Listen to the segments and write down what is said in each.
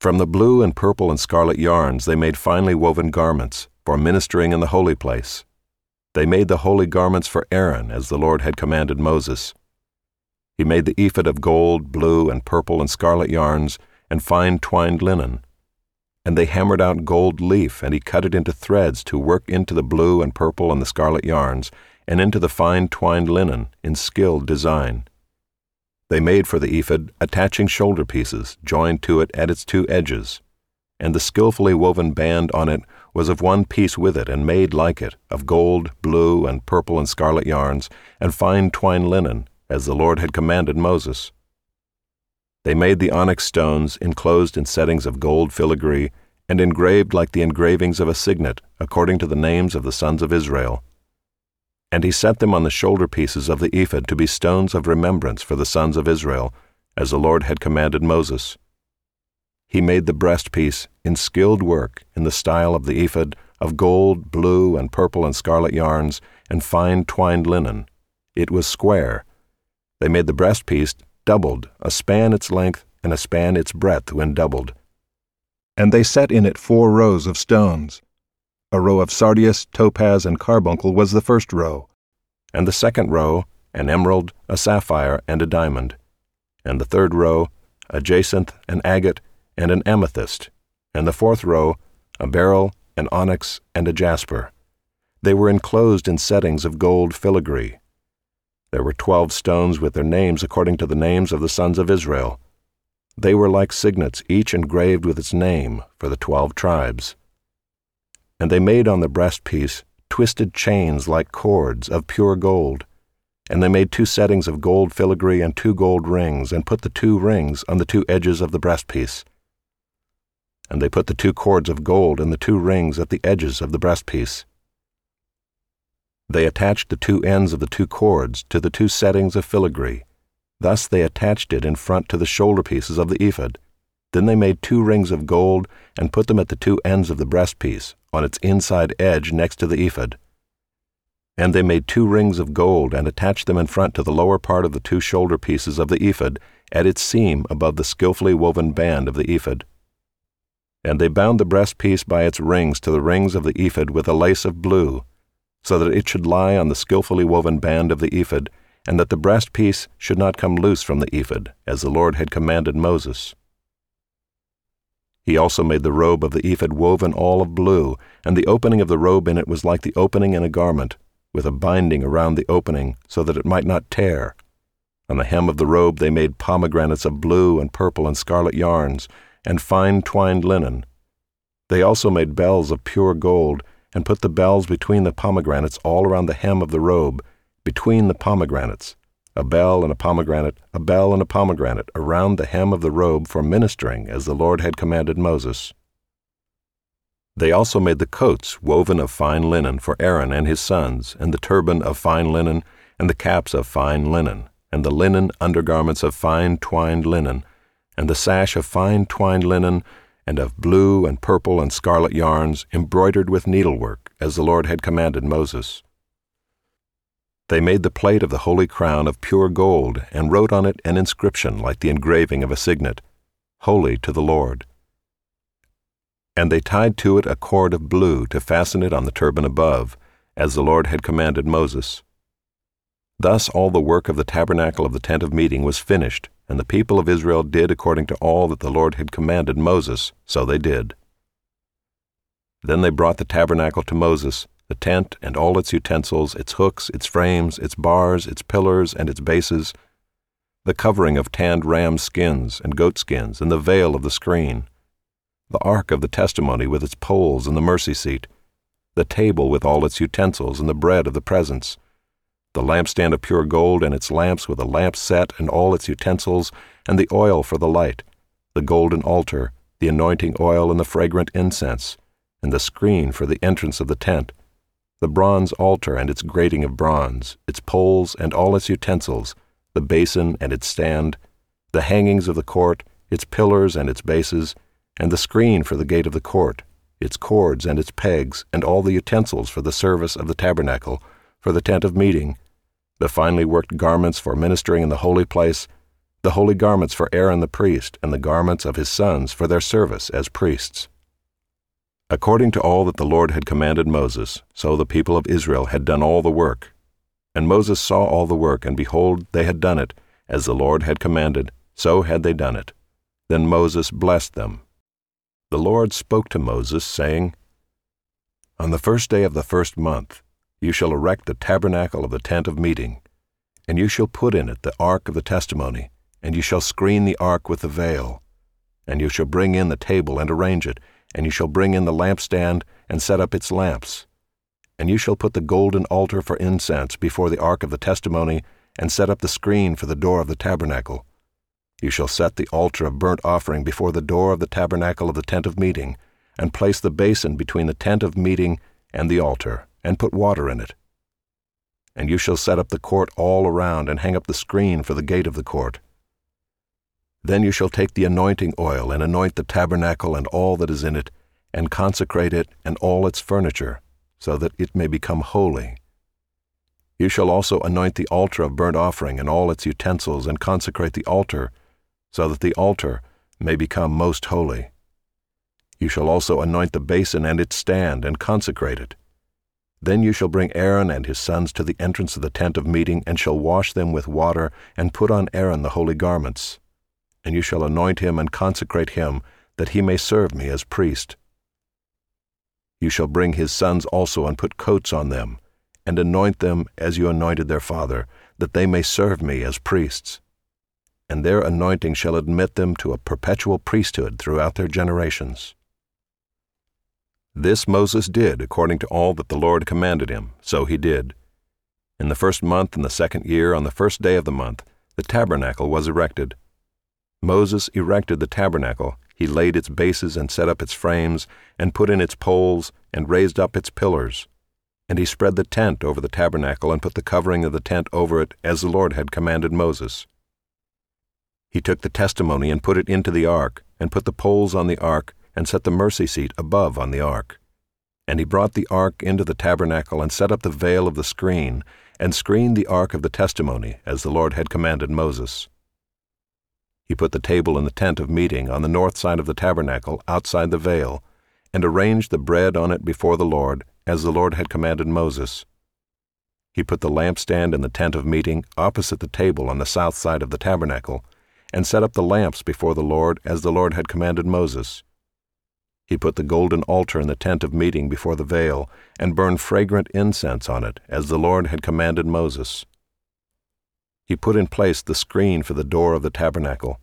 From the blue and purple and scarlet yarns they made finely woven garments for ministering in the holy place. They made the holy garments for Aaron as the Lord had commanded Moses. He made the ephod of gold, blue, and purple and scarlet yarns and fine twined linen. And they hammered out gold leaf, and he cut it into threads to work into the blue and purple and the scarlet yarns, and into the fine twined linen in skilled design. They made for the ephod attaching shoulder pieces joined to it at its two edges, and the skillfully woven band on it was of one piece with it and made like it, of gold, blue, and purple and scarlet yarns, and fine twined linen, as the Lord had commanded Moses. They made the onyx stones enclosed in settings of gold filigree and engraved like the engravings of a signet, according to the names of the sons of Israel. And he set them on the shoulder pieces of the ephod to be stones of remembrance for the sons of Israel, as the Lord had commanded Moses. He made the breastpiece in skilled work in the style of the ephod of gold, blue, and purple and scarlet yarns, and fine twined linen. It was square. They made the breastpiece doubled, a span its length and a span its breadth when doubled. And they set in it four rows of stones. A row of sardius, topaz, and carbuncle was the first row, and the second row, an emerald, a sapphire, and a diamond, and the third row, a jacinth, an agate, and an amethyst, and the fourth row, a beryl, an onyx, and a jasper. They were enclosed in settings of gold filigree. There were twelve stones with their names according to the names of the sons of Israel. They were like signets, each engraved with its name for the twelve tribes. And they made on the breastpiece twisted chains like cords of pure gold. And they made two settings of gold filigree and two gold rings, and put the two rings on the two edges of the breastpiece. And they put the two cords of gold and the two rings at the edges of the breastpiece. They attached the two ends of the two cords to the two settings of filigree. Thus they attached it in front to the shoulder pieces of the ephod. Then they made two rings of gold and put them at the two ends of the breastpiece, on its inside edge next to the ephod. And they made two rings of gold and attached them in front to the lower part of the two shoulder pieces of the ephod, at its seam above the skillfully woven band of the ephod. And they bound the breastpiece by its rings to the rings of the ephod with a lace of blue, so that it should lie on the skillfully woven band of the ephod, and that the breastpiece should not come loose from the ephod, as the Lord had commanded Moses. He also made the robe of the ephod woven all of blue, and the opening of the robe in it was like the opening in a garment, with a binding around the opening, so that it might not tear. On the hem of the robe they made pomegranates of blue and purple and scarlet yarns, and fine twined linen. They also made bells of pure gold, and put the bells between the pomegranates all around the hem of the robe, between the pomegranates, a bell and a pomegranate, a bell and a pomegranate, around the hem of the robe for ministering, as the Lord had commanded Moses. They also made the coats woven of fine linen for Aaron and his sons, and the turban of fine linen, and the caps of fine linen, and the linen undergarments of fine twined linen, and the sash of fine twined linen, and of blue and purple and scarlet yarns embroidered with needlework, as the Lord had commanded Moses. They made the plate of the holy crown of pure gold, and wrote on it an inscription like the engraving of a signet, Holy to the Lord. And they tied to it a cord of blue to fasten it on the turban above, as the Lord had commanded Moses. Thus all the work of the tabernacle of the tent of meeting was finished, and the people of Israel did according to all that the Lord had commanded Moses, so they did. Then they brought the tabernacle to Moses, the tent and all its utensils, its hooks, its frames, its bars, its pillars, and its bases, the covering of tanned ram skins and goat skins, and the veil of the screen, the ark of the testimony with its poles and the mercy seat, the table with all its utensils and the bread of the presence, the lampstand of pure gold and its lamps with a lamp set and all its utensils, and the oil for the light, the golden altar, the anointing oil and the fragrant incense, and the screen for the entrance of the tent, the bronze altar and its grating of bronze, its poles and all its utensils, the basin and its stand, the hangings of the court, its pillars and its bases, and the screen for the gate of the court, its cords and its pegs, and all the utensils for the service of the tabernacle, for the tent of meeting, the finely worked garments for ministering in the holy place, the holy garments for Aaron the priest, and the garments of his sons for their service as priests. According to all that the Lord had commanded Moses, so the people of Israel had done all the work. And Moses saw all the work, and behold, they had done it, as the Lord had commanded, so had they done it. Then Moses blessed them. The Lord spoke to Moses, saying, On the first day of the first month, you shall erect the tabernacle of the tent of meeting, and you shall put in it the ark of the testimony, and you shall screen the ark with the veil. And you shall bring in the table and arrange it, and you shall bring in the lampstand and set up its lamps. And you shall put the golden altar for incense before the ark of the testimony, and set up the screen for the door of the tabernacle. You shall set the altar of burnt offering before the door of the tabernacle of the tent of meeting, and place the basin between the tent of meeting and the altar, and put water in it. And you shall set up the court all around, and hang up the screen for the gate of the court. Then you shall take the anointing oil and anoint the tabernacle and all that is in it, and consecrate it and all its furniture, so that it may become holy. You shall also anoint the altar of burnt offering and all its utensils, and consecrate the altar, so that the altar may become most holy. You shall also anoint the basin and its stand, and consecrate it. Then you shall bring Aaron and his sons to the entrance of the tent of meeting, and shall wash them with water, and put on Aaron the holy garments and you shall anoint him and consecrate him, that he may serve me as priest. You shall bring his sons also and put coats on them, and anoint them as you anointed their father, that they may serve me as priests. And their anointing shall admit them to a perpetual priesthood throughout their generations. This Moses did according to all that the Lord commanded him, so he did. In the first month in the second year, on the first day of the month, the tabernacle was erected. Moses erected the tabernacle. He laid its bases and set up its frames, and put in its poles, and raised up its pillars. And he spread the tent over the tabernacle, and put the covering of the tent over it, as the Lord had commanded Moses. He took the testimony and put it into the ark, and put the poles on the ark, and set the mercy seat above on the ark. And he brought the ark into the tabernacle, and set up the veil of the screen, and screened the ark of the testimony, as the Lord had commanded Moses. He put the table in the tent of meeting on the north side of the tabernacle outside the veil, and arranged the bread on it before the Lord, as the Lord had commanded Moses. He put the lampstand in the tent of meeting opposite the table on the south side of the tabernacle, and set up the lamps before the Lord, as the Lord had commanded Moses. He put the golden altar in the tent of meeting before the veil, and burned fragrant incense on it, as the Lord had commanded Moses. He put in place the screen for the door of the tabernacle,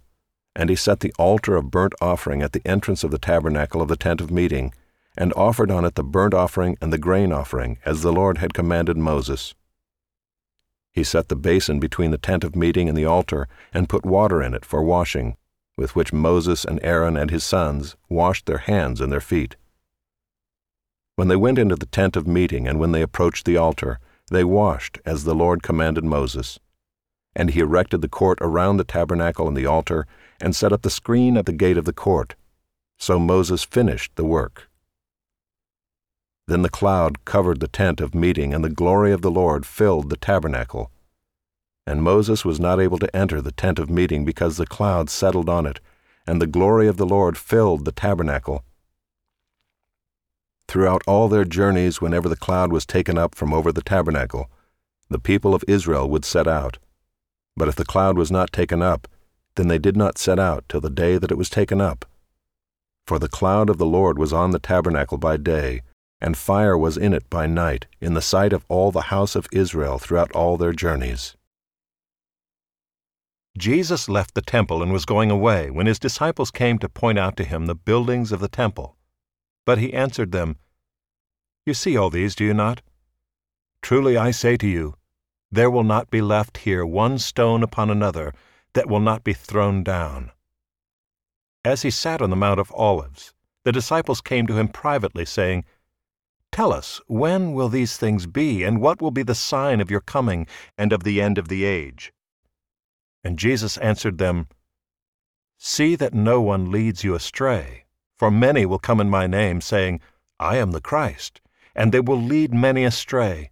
and he set the altar of burnt offering at the entrance of the tabernacle of the tent of meeting, and offered on it the burnt offering and the grain offering, as the Lord had commanded Moses. He set the basin between the tent of meeting and the altar, and put water in it for washing, with which Moses and Aaron and his sons washed their hands and their feet. When they went into the tent of meeting and when they approached the altar, they washed as the Lord commanded Moses. And he erected the court around the tabernacle and the altar, and set up the screen at the gate of the court. So Moses finished the work. Then the cloud covered the tent of meeting, and the glory of the Lord filled the tabernacle. And Moses was not able to enter the tent of meeting because the cloud settled on it, and the glory of the Lord filled the tabernacle. Throughout all their journeys, whenever the cloud was taken up from over the tabernacle, the people of Israel would set out. But if the cloud was not taken up, then they did not set out till the day that it was taken up. For the cloud of the Lord was on the tabernacle by day, and fire was in it by night, in the sight of all the house of Israel throughout all their journeys. Jesus left the temple and was going away when his disciples came to point out to him the buildings of the temple. But he answered them, You see all these, do you not? Truly I say to you, there will not be left here one stone upon another that will not be thrown down. As he sat on the Mount of Olives, the disciples came to him privately, saying, Tell us, when will these things be, and what will be the sign of your coming and of the end of the age? And Jesus answered them, See that no one leads you astray, for many will come in my name, saying, I am the Christ, and they will lead many astray.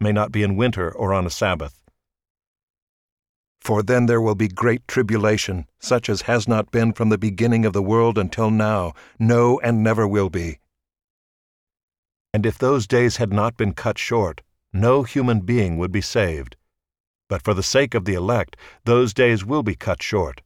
may not be in winter or on a Sabbath. For then there will be great tribulation, such as has not been from the beginning of the world until now, no, and never will be. And if those days had not been cut short, no human being would be saved. But for the sake of the elect, those days will be cut short.